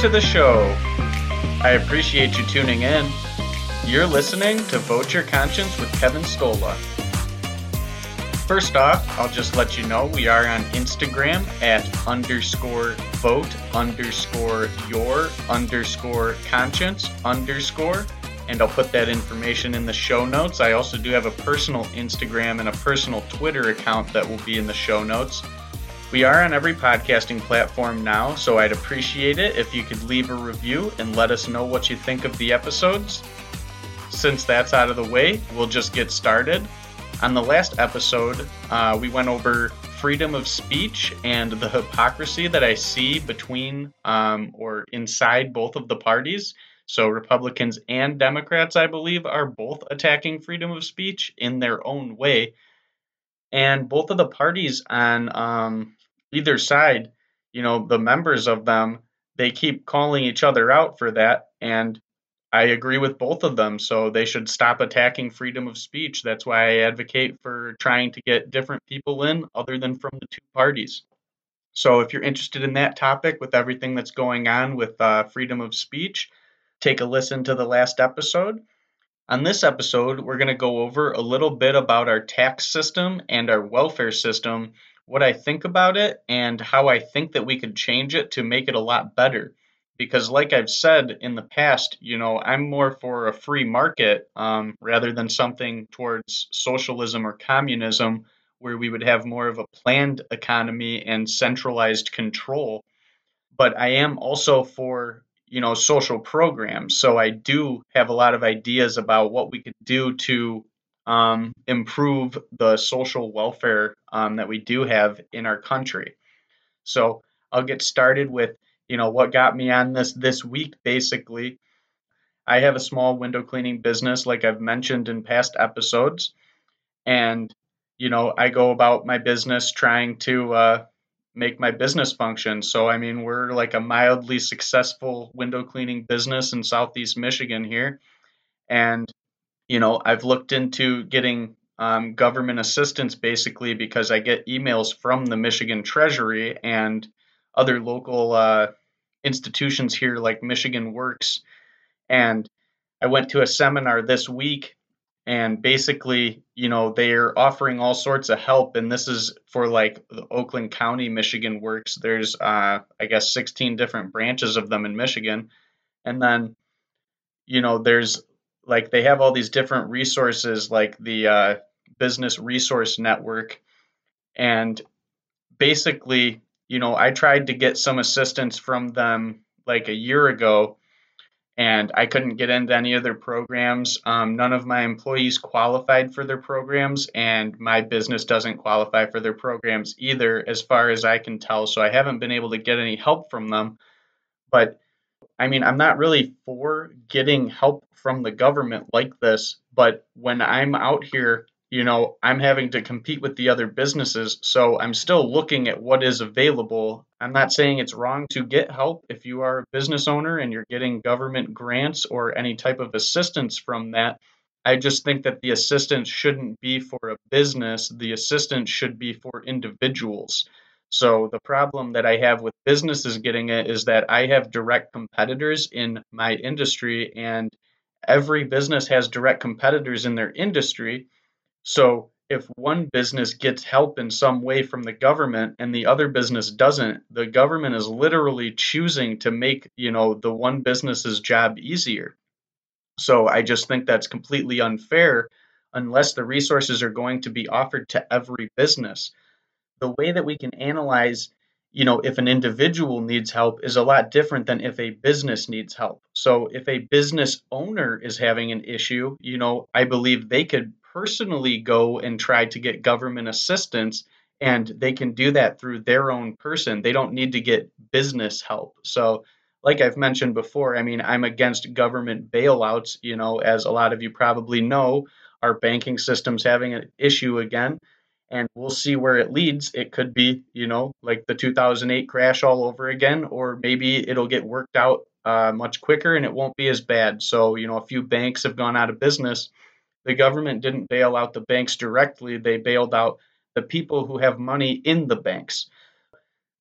to the show. I appreciate you tuning in. You're listening to Vote Your Conscience with Kevin Stolla. First off, I'll just let you know we are on Instagram at underscore vote underscore your underscore conscience underscore. And I'll put that information in the show notes. I also do have a personal Instagram and a personal Twitter account that will be in the show notes. We are on every podcasting platform now, so I'd appreciate it if you could leave a review and let us know what you think of the episodes. Since that's out of the way, we'll just get started. On the last episode, uh, we went over freedom of speech and the hypocrisy that I see between um, or inside both of the parties. So, Republicans and Democrats, I believe, are both attacking freedom of speech in their own way. And both of the parties on um, either side, you know, the members of them, they keep calling each other out for that. And I agree with both of them. So they should stop attacking freedom of speech. That's why I advocate for trying to get different people in other than from the two parties. So if you're interested in that topic with everything that's going on with uh, freedom of speech, take a listen to the last episode. On this episode, we're going to go over a little bit about our tax system and our welfare system what I think about it and how I think that we could change it to make it a lot better. Because, like I've said in the past, you know, I'm more for a free market um, rather than something towards socialism or communism where we would have more of a planned economy and centralized control. But I am also for you know social programs so i do have a lot of ideas about what we could do to um, improve the social welfare um, that we do have in our country. So I'll get started with you know what got me on this this week. Basically, I have a small window cleaning business, like I've mentioned in past episodes, and you know I go about my business trying to uh, make my business function. So I mean we're like a mildly successful window cleaning business in Southeast Michigan here, and you know, I've looked into getting um, government assistance basically because I get emails from the Michigan Treasury and other local uh, institutions here like Michigan Works. And I went to a seminar this week and basically, you know, they're offering all sorts of help. And this is for like the Oakland County Michigan Works. There's, uh, I guess, 16 different branches of them in Michigan. And then, you know, there's like they have all these different resources like the uh, business resource network and basically you know i tried to get some assistance from them like a year ago and i couldn't get into any of their programs. Um, none of my employees qualified for their programs and my business doesn't qualify for their programs either as far as i can tell so i haven't been able to get any help from them. But I mean, I'm not really for getting help from the government like this, but when I'm out here, you know, I'm having to compete with the other businesses. So I'm still looking at what is available. I'm not saying it's wrong to get help if you are a business owner and you're getting government grants or any type of assistance from that. I just think that the assistance shouldn't be for a business, the assistance should be for individuals. So the problem that I have with businesses getting it is that I have direct competitors in my industry and every business has direct competitors in their industry. So if one business gets help in some way from the government and the other business doesn't, the government is literally choosing to make, you know, the one business's job easier. So I just think that's completely unfair unless the resources are going to be offered to every business the way that we can analyze you know if an individual needs help is a lot different than if a business needs help so if a business owner is having an issue you know i believe they could personally go and try to get government assistance and they can do that through their own person they don't need to get business help so like i've mentioned before i mean i'm against government bailouts you know as a lot of you probably know our banking system's having an issue again and we'll see where it leads. It could be, you know, like the 2008 crash all over again, or maybe it'll get worked out uh, much quicker and it won't be as bad. So, you know, a few banks have gone out of business. The government didn't bail out the banks directly, they bailed out the people who have money in the banks.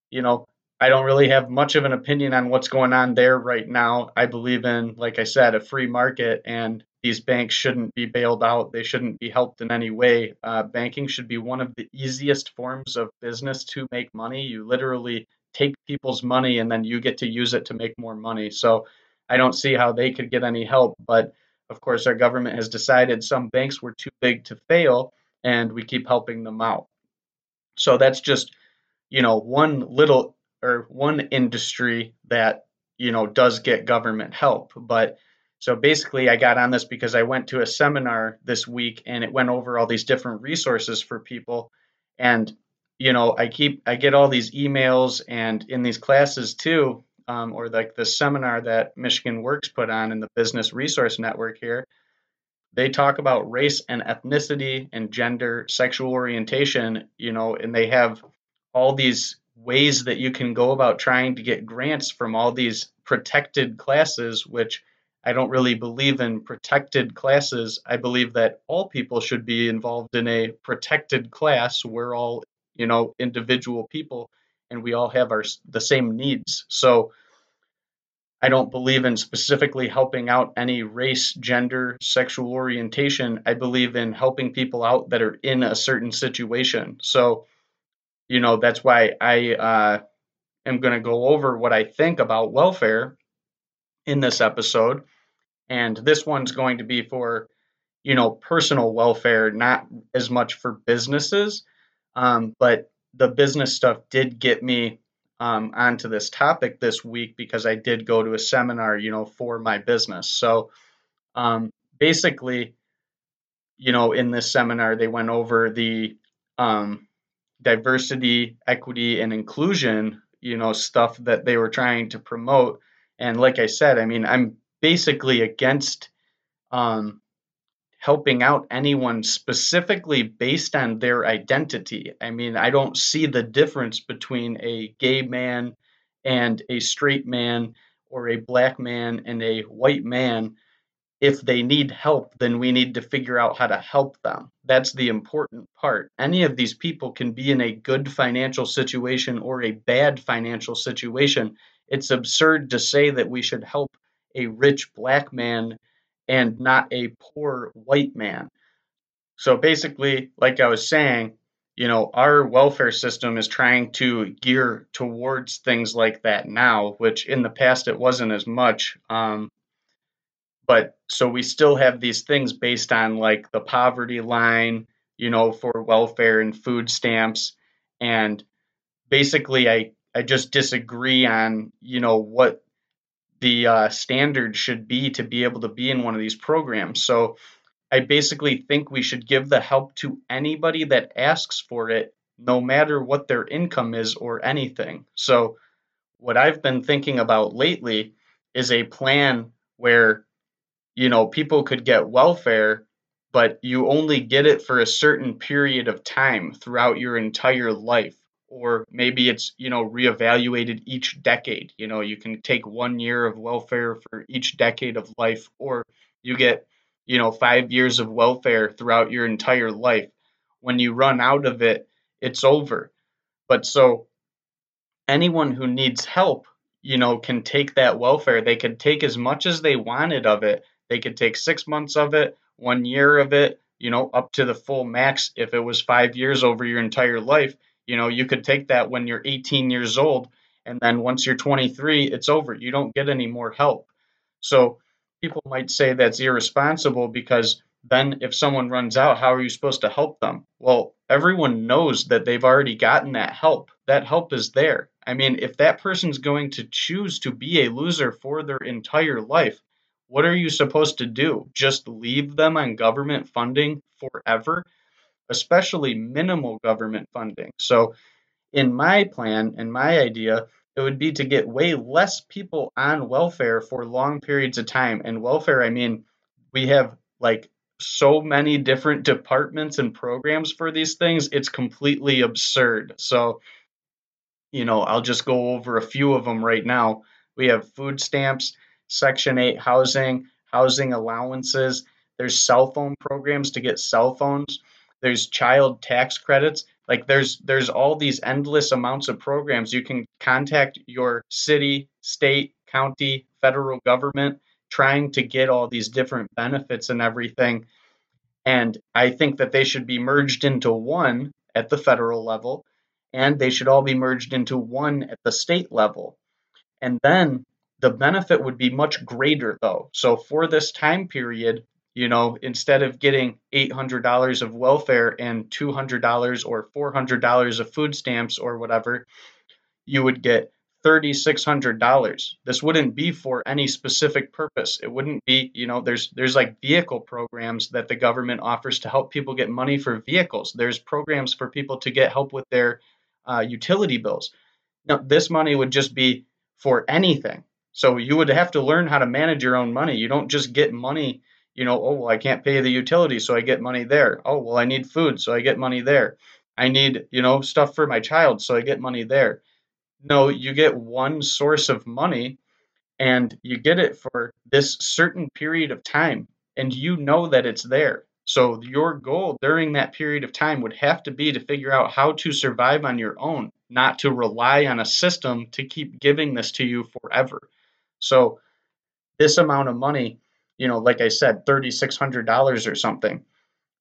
You know, I don't really have much of an opinion on what's going on there right now. I believe in, like I said, a free market, and these banks shouldn't be bailed out. They shouldn't be helped in any way. Uh, banking should be one of the easiest forms of business to make money. You literally take people's money and then you get to use it to make more money. So I don't see how they could get any help. But of course, our government has decided some banks were too big to fail, and we keep helping them out. So that's just, you know, one little or one industry that, you know, does get government help. But so basically, I got on this because I went to a seminar this week and it went over all these different resources for people. And, you know, I keep, I get all these emails and in these classes too, um, or like the seminar that Michigan Works put on in the Business Resource Network here, they talk about race and ethnicity and gender, sexual orientation, you know, and they have all these ways that you can go about trying to get grants from all these protected classes, which I don't really believe in protected classes. I believe that all people should be involved in a protected class. We're all, you know, individual people and we all have our the same needs. So I don't believe in specifically helping out any race, gender, sexual orientation. I believe in helping people out that are in a certain situation. So, you know, that's why I uh, am going to go over what I think about welfare in this episode. And this one's going to be for, you know, personal welfare, not as much for businesses. Um, but the business stuff did get me um, onto this topic this week because I did go to a seminar, you know, for my business. So um, basically, you know, in this seminar, they went over the um, diversity, equity, and inclusion, you know, stuff that they were trying to promote. And like I said, I mean, I'm basically against um, helping out anyone specifically based on their identity. I mean, I don't see the difference between a gay man and a straight man or a black man and a white man. If they need help, then we need to figure out how to help them. That's the important part. Any of these people can be in a good financial situation or a bad financial situation. It's absurd to say that we should help a rich black man and not a poor white man. So basically, like I was saying, you know, our welfare system is trying to gear towards things like that now, which in the past it wasn't as much. Um, but so we still have these things based on like the poverty line, you know, for welfare and food stamps. And basically, I, I just disagree on, you know, what the uh, standard should be to be able to be in one of these programs. So I basically think we should give the help to anybody that asks for it, no matter what their income is or anything. So what I've been thinking about lately is a plan where you know people could get welfare but you only get it for a certain period of time throughout your entire life or maybe it's you know reevaluated each decade. You know you can take one year of welfare for each decade of life or you get you know 5 years of welfare throughout your entire life. When you run out of it it's over. But so anyone who needs help you know can take that welfare. They could take as much as they wanted of it. They could take 6 months of it 1 year of it you know up to the full max if it was 5 years over your entire life you know, you could take that when you're 18 years old, and then once you're 23, it's over. You don't get any more help. So people might say that's irresponsible because then if someone runs out, how are you supposed to help them? Well, everyone knows that they've already gotten that help. That help is there. I mean, if that person's going to choose to be a loser for their entire life, what are you supposed to do? Just leave them on government funding forever? Especially minimal government funding. So, in my plan and my idea, it would be to get way less people on welfare for long periods of time. And welfare, I mean, we have like so many different departments and programs for these things, it's completely absurd. So, you know, I'll just go over a few of them right now. We have food stamps, Section 8 housing, housing allowances, there's cell phone programs to get cell phones there's child tax credits. Like there's there's all these endless amounts of programs. You can contact your city, state, county, federal government trying to get all these different benefits and everything. And I think that they should be merged into one at the federal level, and they should all be merged into one at the state level. And then the benefit would be much greater, though. So for this time period, you know, instead of getting $800 of welfare and $200 or $400 of food stamps or whatever, you would get $3600 this wouldn't be for any specific purpose. It wouldn't be you know there's there's like vehicle programs that the government offers to help people get money for vehicles. There's programs for people to get help with their uh, utility bills. Now this money would just be for anything. So you would have to learn how to manage your own money. You don't just get money you know oh well i can't pay the utility so i get money there oh well i need food so i get money there i need you know stuff for my child so i get money there no, you get one source of money and you get it for this certain period of time and you know that it's there. So your goal during that period of time would have to be to figure out how to survive on your own, not to rely on a system to keep giving this to you forever. So this amount of money, you know, like I said, $3600 or something.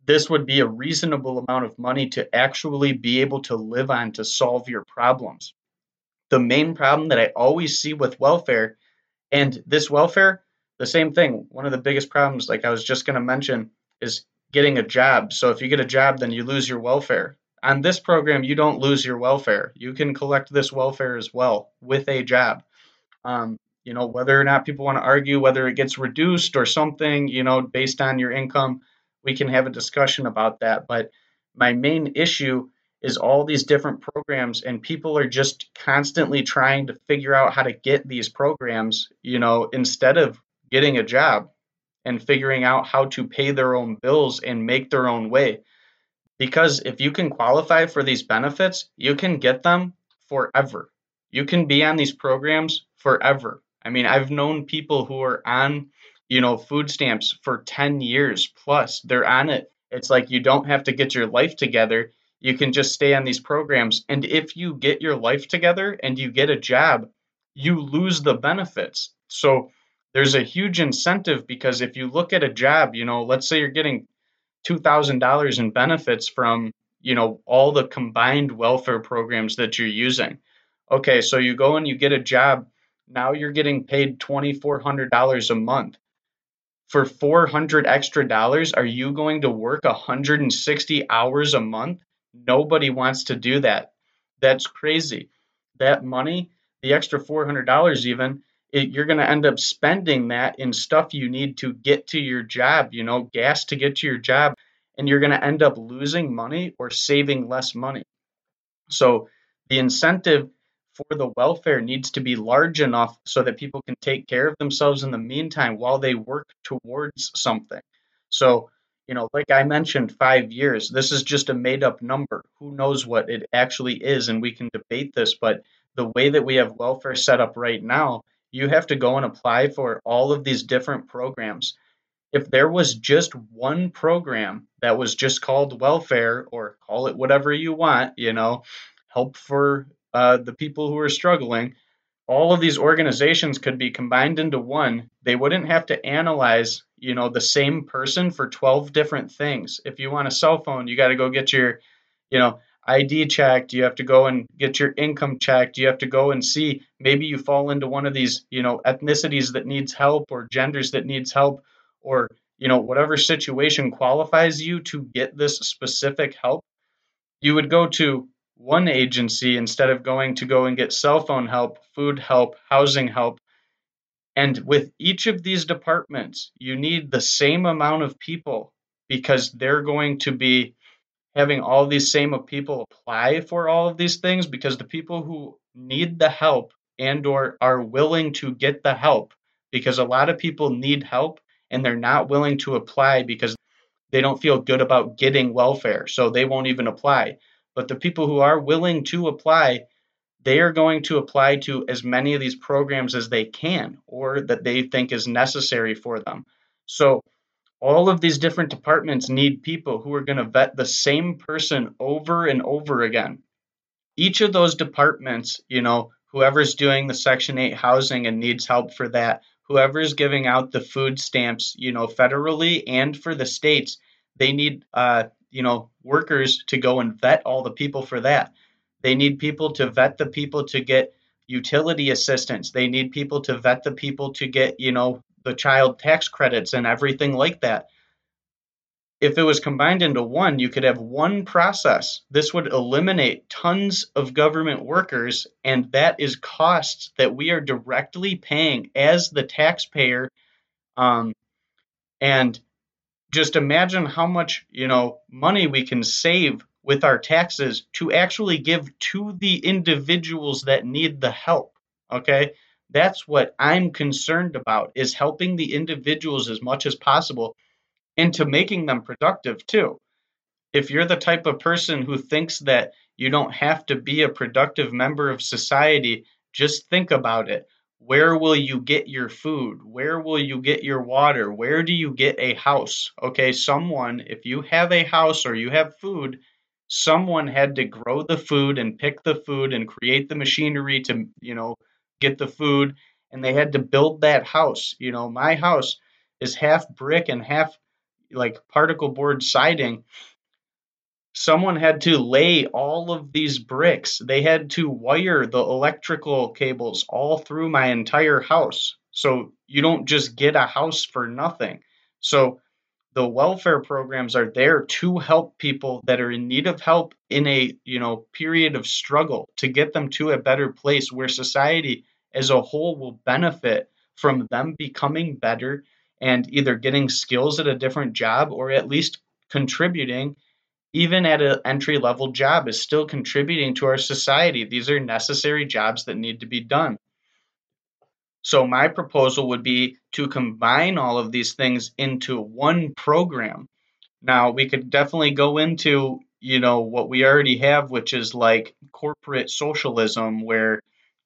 This would be a reasonable amount of money to actually be able to live on to solve your problems the main problem that I always see with welfare, and this welfare, the same thing. One of the biggest problems, like I was just going to mention, is getting a job. So if you get a job, then you lose your welfare. On this program, you don't lose your welfare. You can collect this welfare as well with a job. Um, you know, whether or not people want to argue whether it gets reduced or something, you know, based on your income, we can have a discussion about that. But my main issue is all these different programs and people are just constantly trying to figure out how to get these programs you know instead of getting a job and figuring out how to pay their own bills and make their own way. Because if you can qualify for these benefits you can get them forever. You can be on these programs forever i mean i've known people who are on you know food stamps for 10 years plus they're on it it's like you don't have to get your life together you can just stay on these programs. And if you get your life together and you get a job, you lose the benefits. So there's a huge incentive because if you look at a job, you know, let's say you're getting $2,000 in benefits from, you know, all the combined welfare programs that you're using. Okay, so you go and you get a job. Now you're getting paid $2,400 a month. For 400 extra dollars, are you going to work 160 hours a month? Nobody wants to do that. That's crazy. That money, the extra $400 even, it, you're going to end up spending that in stuff you need to get to your job, you know, gas to get to your job, and you're going to end up losing money or saving less money. So the incentive for the welfare needs to be large enough so that people can take care of themselves in the meantime while they work towards something. So you know, like I mentioned, five years. This is just a made up number. Who knows what it actually is? And we can debate this, but the way that we have welfare set up right now, you have to go and apply for all of these different programs. If there was just one program that was just called welfare, or call it whatever you want, you know, help for uh, the people who are struggling, all of these organizations could be combined into one. They wouldn't have to analyze you know the same person for 12 different things. If you want a cell phone you got to go get your you know id checked. You have to go and get your income checked. You have to go and see. Maybe you fall into one of these you know ethnicities that needs help or genders that needs help or you know whatever situation qualifies you to get this specific help. You would go to one agency instead of going to go and get cell phone help food help housing help. And with each of these departments, you need the same amount of people because they're going to be having all these same people apply for all of these things because the people who need the help and or are willing to get the help because a lot of people need help and they're not willing to apply because they don't feel good about getting welfare. So they won't even apply but the people who are willing to apply they are going to apply to as many of these programs as they can or that they think is necessary for them. So all of these different departments need people who are going to vet the same person over and over again. Each of those departments, you know, whoever's doing the Section 8 housing and needs help for that, whoever's giving out the food stamps, you know, federally and for the states, they need, uh, you know, workers to go and vet all the people for that. They need people to vet the people to get utility assistance. They need people to vet the people to get, you know, the child tax credits and everything like that. If it was combined into one, you could have one process. This would eliminate tons of government workers, and that is costs that we are directly paying as the taxpayer. Um, and just imagine how much you know money we can save with our taxes to actually give to the individuals that need the help. Okay, that's what I'm concerned about is helping the individuals as much as possible into making them productive too. If you're the type of person who thinks that you don't have to be a productive member of society, just think about it. Where will you get your food? Where will you get your water? Where do you get a house? Okay, someone, if you have a house or you have food, someone had to grow the food and pick the food and create the machinery to, you know, get the food and they had to build that house. You know, my house is half brick and half like particle board siding. Someone had to lay all of these bricks. They had to wire the electrical cables all through my entire house. So you don't just get a house for nothing. So the welfare programs are there to help people that are in need of help in a you know period of struggle to get them to a better place where society as a whole will benefit from them becoming better and either getting skills at a different job or at least contributing even at an entry level job is still contributing to our society these are necessary jobs that need to be done so my proposal would be to combine all of these things into one program. Now we could definitely go into, you know, what we already have, which is like corporate socialism where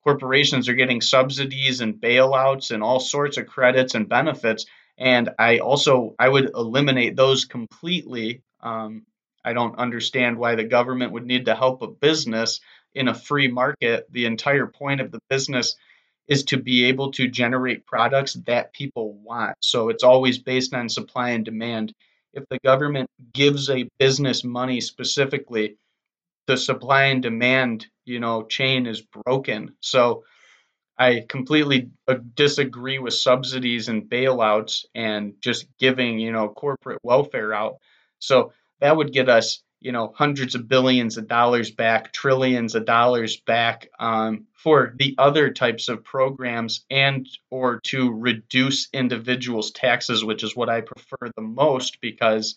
corporations are getting subsidies and bailouts and all sorts of credits and benefits. And I also I would eliminate those completely. Um, I don't understand why the government would need to help a business in a free market. The entire point of the business is to be able to generate products that people want. So it's always based on supply and demand. If the government gives a business money specifically, the supply and demand, you know, chain is broken. So I completely uh, disagree with subsidies and bailouts and just giving, you know, corporate welfare out. So that would get us you know hundreds of billions of dollars back trillions of dollars back um, for the other types of programs and or to reduce individuals taxes which is what i prefer the most because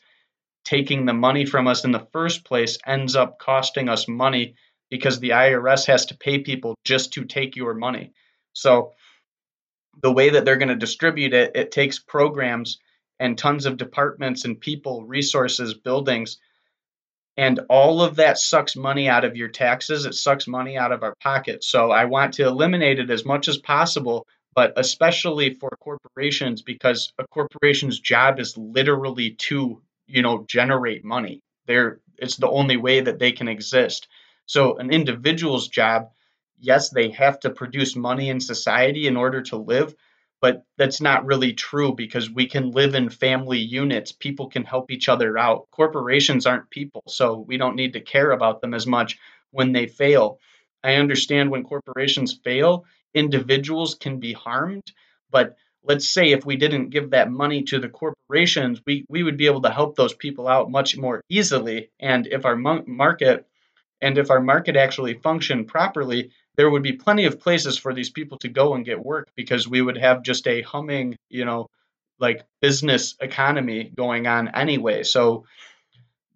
taking the money from us in the first place ends up costing us money because the irs has to pay people just to take your money. So the way that they're going to distribute it it takes programs and tons of departments and people resources buildings. And all of that sucks money out of your taxes. It sucks money out of our pockets so i want to eliminate it as much as possible but especially for corporations because a corporation's job is literally to you know generate money. They're it's the only way that they can exist. So an individual's job yes they have to produce money in society in order to live but that's not really true because we can live in family units. People can help each other out. Corporations aren't people, so we don't need to care about them as much when they fail. I understand when corporations fail, individuals can be harmed, but let's say if we didn't give that money to the corporations, we, we would be able to help those people out much more easily. And if our market and if our market actually functioned properly, there would be plenty of places for these people to go and get work because we would have just a humming, you know, like business economy going on anyway. So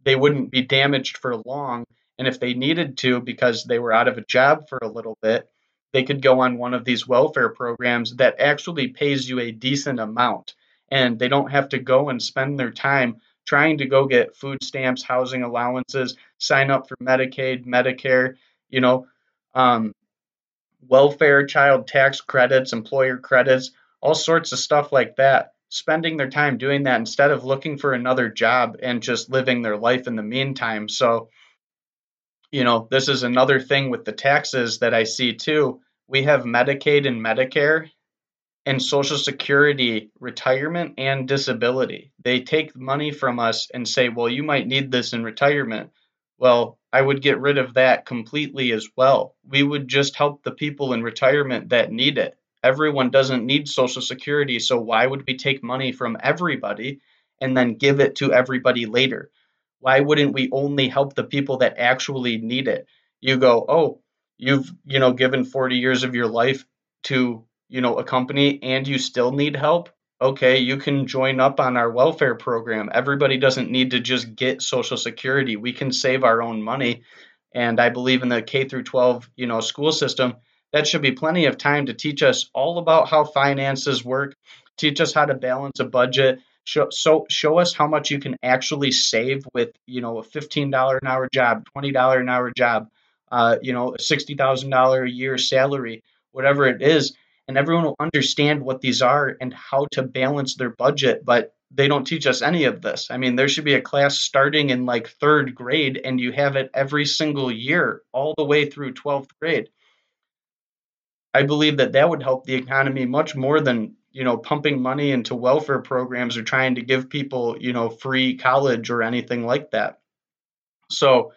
they wouldn't be damaged for long. And if they needed to, because they were out of a job for a little bit, they could go on one of these welfare programs that actually pays you a decent amount. And they don't have to go and spend their time trying to go get food stamps, housing allowances, sign up for Medicaid, Medicare, you know, um, welfare, child tax credits, employer credits, all sorts of stuff like that. spending their time doing that instead of looking for another job and just living their life in the meantime. So, you know, this is another thing with the taxes that I see too. We have Medicaid and Medicare and Social Security, retirement, and disability. They take money from us and say, well, you might need this in retirement. Well, I would get rid of that completely as well. We would just help the people in retirement that need it. Everyone doesn't need Social Security, so why would we take money from everybody and then give it to everybody later? Why wouldn't we only help the people that actually need it? You go, oh, you've you know given 40 years of your life to you know a company and you still need help okay you can join up on our welfare program. Everybody doesn't need to just get social security. We can save our own money. And i believe in the k through 12 you know school system that should be plenty of time to teach us all about how finances work teach us how to balance a budget show so show us how much you can actually save with you know a $15 an hour job $20 an hour job uh, you know a $60000 a year salary whatever it is and everyone will understand what these are and how to balance their budget but they don't teach us any of this. I mean there should be a class starting in like third grade and you have it every single year all the way through 12th grade. I believe that that would help the economy much more than you know pumping money into welfare programs or trying to give people you know free college or anything like that. So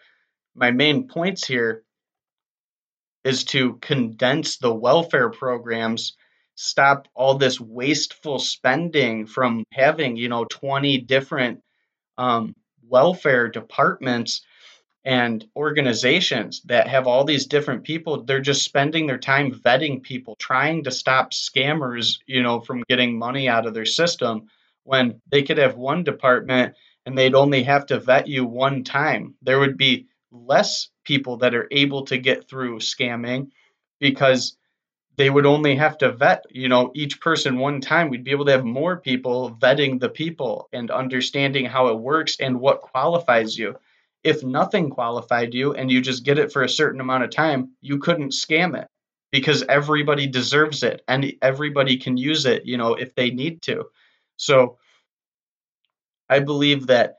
my main points here is to condense the welfare programs stop all this wasteful spending from having you know 20 different um, welfare departments and organizations that have all these different people. They're just spending their time vetting people trying to stop scammers you know from getting money out of their system when they could have one department and they'd only have to vet you one time. There would be less people that are able to get through scamming because they would only have to vet, you know, each person one time. We'd be able to have more people vetting the people and understanding how it works and what qualifies you. If nothing qualified you and you just get it for a certain amount of time, you couldn't scam it because everybody deserves it and everybody can use it, you know, if they need to. So I believe that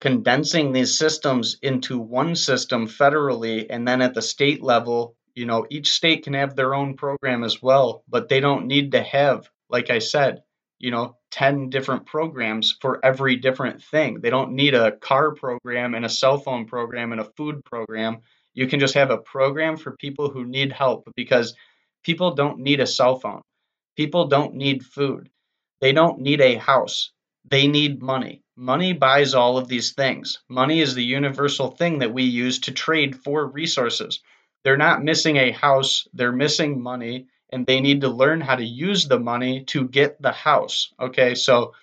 condensing these systems into one system federally and then at the state level you know each state can have their own program as well but they don't need to have like i said you know 10 different programs for every different thing. They don't need a car program and a cell phone program and a food program. You can just have a program for people who need help because people don't need a cell phone. People don't need food. They don't need a house. They need money Money buys all of these things. Money is the universal thing that we use to trade for resources. They're not missing a house, they're missing money, and they need to learn how to use the money to get the house. Okay, so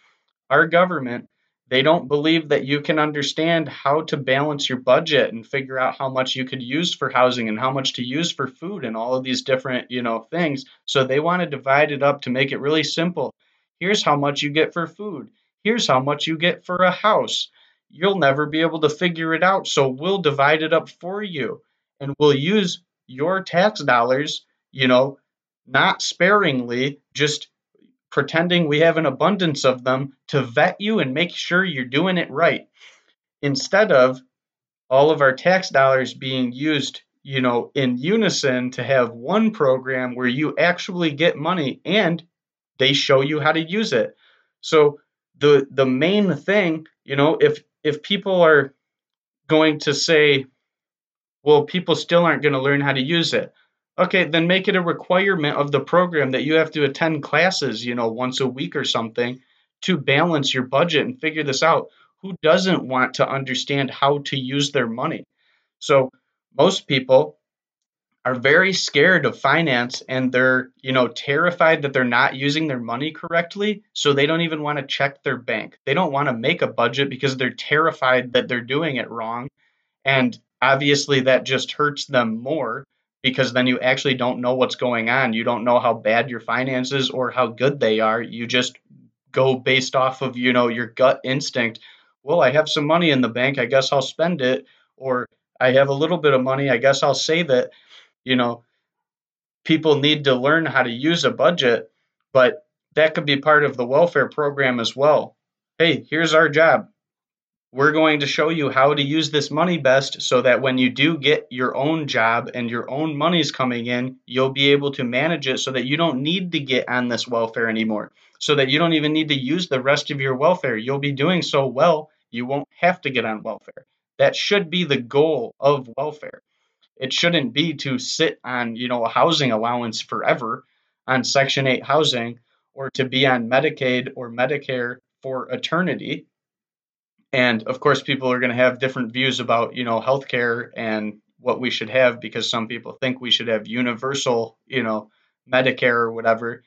our government, they don't believe that you can understand how to balance your budget and figure out how much you could use for housing and how much to use for food and all of these different, you know, things. So they want to divide it up to make it really simple. Here's how much you get for food here's how much you get for a house. You'll never be able to figure it out, so we'll divide it up for you. And we'll use your tax dollars, you know, not sparingly, just pretending we have an abundance of them to vet you and make sure you're doing it right. Instead of all of our tax dollars being used, you know, in unison to have one program where you actually get money and they show you how to use it. So the the main thing, you know, if if people are going to say, well, people still aren't going to learn how to use it. Okay, then make it a requirement of the program that you have to attend classes, you know, once a week or something to balance your budget and figure this out. Who doesn't want to understand how to use their money? So, most people are very scared of finance and they're, you know, terrified that they're not using their money correctly, so they don't even want to check their bank. They don't want to make a budget because they're terrified that they're doing it wrong. And obviously that just hurts them more because then you actually don't know what's going on. You don't know how bad your finances or how good they are. You just go based off of, you know, your gut instinct. Well, I have some money in the bank, I guess I'll spend it or I have a little bit of money, I guess I'll save it you know, people need to learn how to use a budget, but that could be part of the welfare program as well. Hey, here's our job. We're going to show you how to use this money best so that when you do get your own job and your own money's coming in, you'll be able to manage it so that you don't need to get on this welfare anymore. So that you don't even need to use the rest of your welfare. You'll be doing so well, you won't have to get on welfare. That should be the goal of welfare. It shouldn't be to sit on, you know, a housing allowance forever on Section 8 housing or to be on Medicaid or Medicare for eternity. And of course, people are going to have different views about, you know, healthcare and what we should have because some people think we should have universal, you know, Medicare or whatever.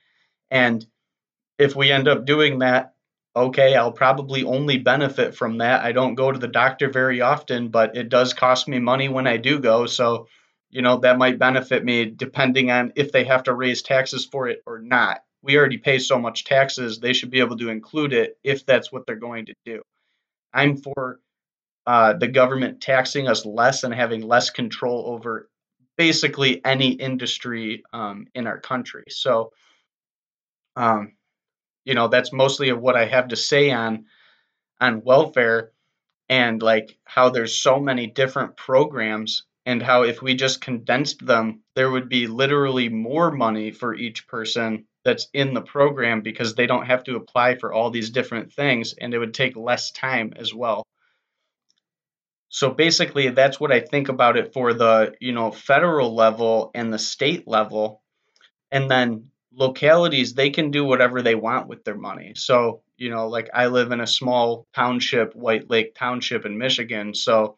And if we end up doing that, okay, I'll probably only benefit from that. I don't go to the doctor very often, but it does cost me money when I do go. So, you know, that might benefit me depending on if they have to raise taxes for it or not. We already pay so much taxes, they should be able to include it if that's what they're going to do. I'm for uh, the government taxing us less and having less control over basically any industry um, in our country. So, um, you know, that's mostly of what I have to say on on welfare and like how there's so many different programs and how if we just condensed them, there would be literally more money for each person that's in the program because they don't have to apply for all these different things and it would take less time as well. So basically that's what I think about it for the, you know, federal level and the state level. And then localities they can do whatever they want with their money. So, you know, like I live in a small township, White Lake Township in Michigan, so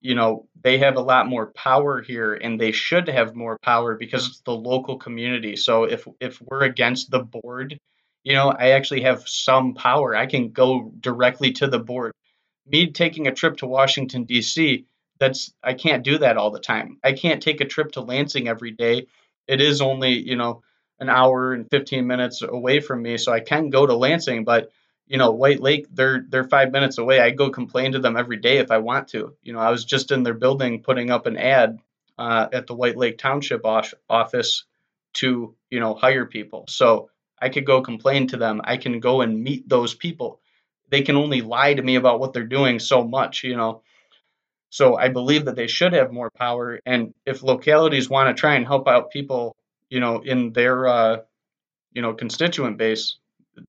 you know, they have a lot more power here and they should have more power because it's the local community. So if if we're against the board, you know, I actually have some power. I can go directly to the board. Me taking a trip to Washington D.C., that's I can't do that all the time. I can't take a trip to Lansing every day. It is only, you know, an hour and 15 minutes away from me, so I can go to Lansing, but you know, White Lake, they're they're five minutes away. I go complain to them every day if I want to. You know, I was just in their building putting up an ad uh, at the White Lake Township office to you know hire people. So I could go complain to them. I can go and meet those people. They can only lie to me about what they're doing so much, you know. So I believe that they should have more power. And if localities want to try and help out people, you know, in their uh, you know constituent base,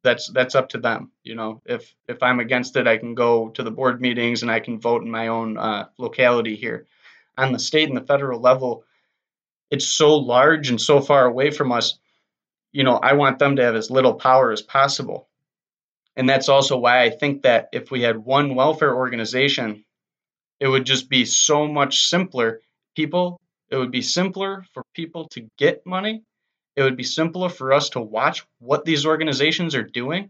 that's that's up to them. You know, if if I'm against it, I can go to the board meetings and I can vote in my own uh, locality here. On the state and the federal level, it's so large and so far away from us. You know, I want them to have as little power as possible. And that's also why I think that if we had one welfare organization, it would just be so much simpler. People, it would be simpler for people to get money it would be simpler for us to watch what these organizations are doing.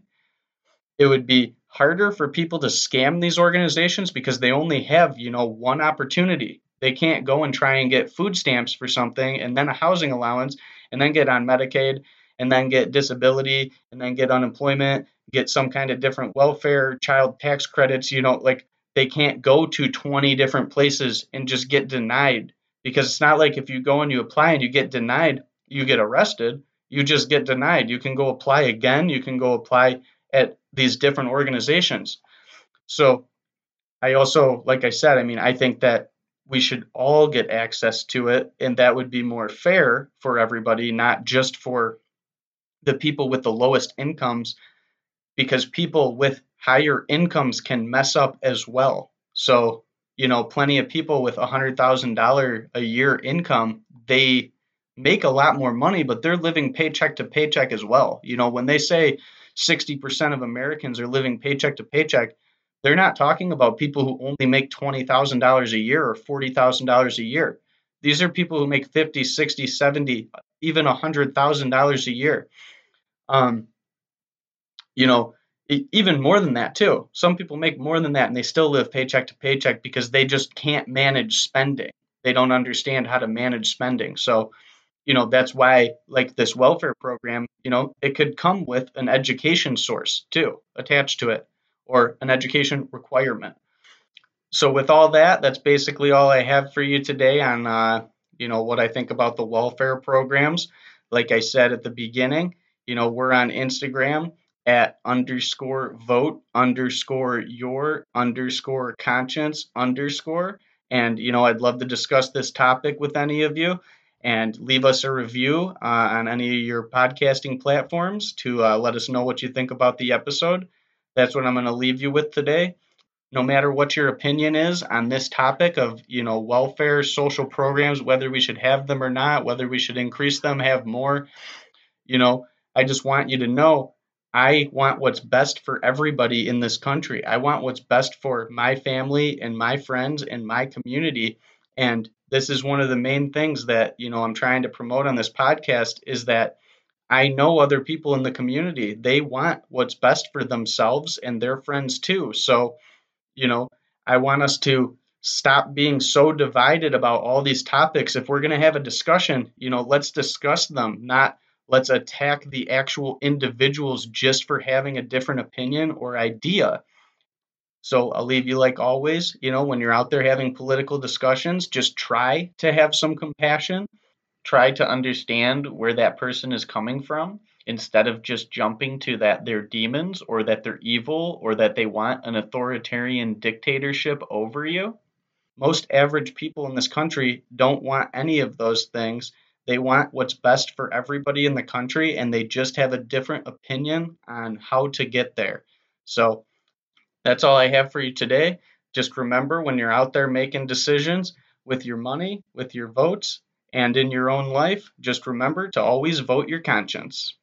It would be harder for people to scam these organizations because they only have, you know, one opportunity. They can't go and try and get food stamps for something and then a housing allowance and then get on Medicaid and then get disability and then get unemployment, get some kind of different welfare, child tax credits, you know, like they can't go to 20 different places and just get denied because it's not like if you go and you apply and you get denied, you get arrested, you just get denied. You can go apply again. You can go apply at these different organizations. So I also, like I said, I mean, I think that we should all get access to it, and that would be more fair for everybody, not just for the people with the lowest incomes, because people with higher incomes can mess up as well. So, you know, plenty of people with a $100,000 a year income, they make a lot more money, but they're living paycheck to paycheck as well. You know, when they say 60% of Americans are living paycheck to paycheck, they're not talking about people who only make $20,000 a year or $40,000 a year. These are people who make 50, 60, 70, even $100,000 a year. Um, you know, even more than that too. Some people make more than that and they still live paycheck to paycheck because they just can't manage spending. They don't understand how to manage spending. So, you know that's why like this welfare program you know it could come with an education source too attached to it or an education requirement so with all that that's basically all i have for you today on uh, you know what i think about the welfare programs like i said at the beginning you know, we're on Instagram at underscore vote underscore your underscore conscience underscore. And, you know, I'd love to discuss this topic with any of you and leave us a review uh, on any of your podcasting platforms to uh, let us know what you think about the episode. That's what I'm going to leave you with today. No matter what your opinion is on this topic of, you know, welfare, social programs, whether we should have them or not, whether we should increase them, have more, you know, I just want you to know I want what's best for everybody in this country. I want what's best for my family and my friends and my community. And this is one of the main things that, you know, I'm trying to promote on this podcast is that I know other people in the community. They want what's best for themselves and their friends too. So, you know, I want us to stop being so divided about all these topics. If we're going to have a discussion, you know, let's discuss them, not Let's attack the actual individuals just for having a different opinion or idea. So I'll leave you like always, you know, when you're out there having political discussions, just try to have some compassion. Try to understand where that person is coming from instead of just jumping to that they're demons or that they're evil or that they want an authoritarian dictatorship over you. Most average people in this country don't want any of those things they want what's best for everybody in the country, and they just have a different opinion on how to get there. So that's all I have for you today. Just remember when you're out there making decisions with your money, with your votes, and in your own life, just remember to always vote your conscience.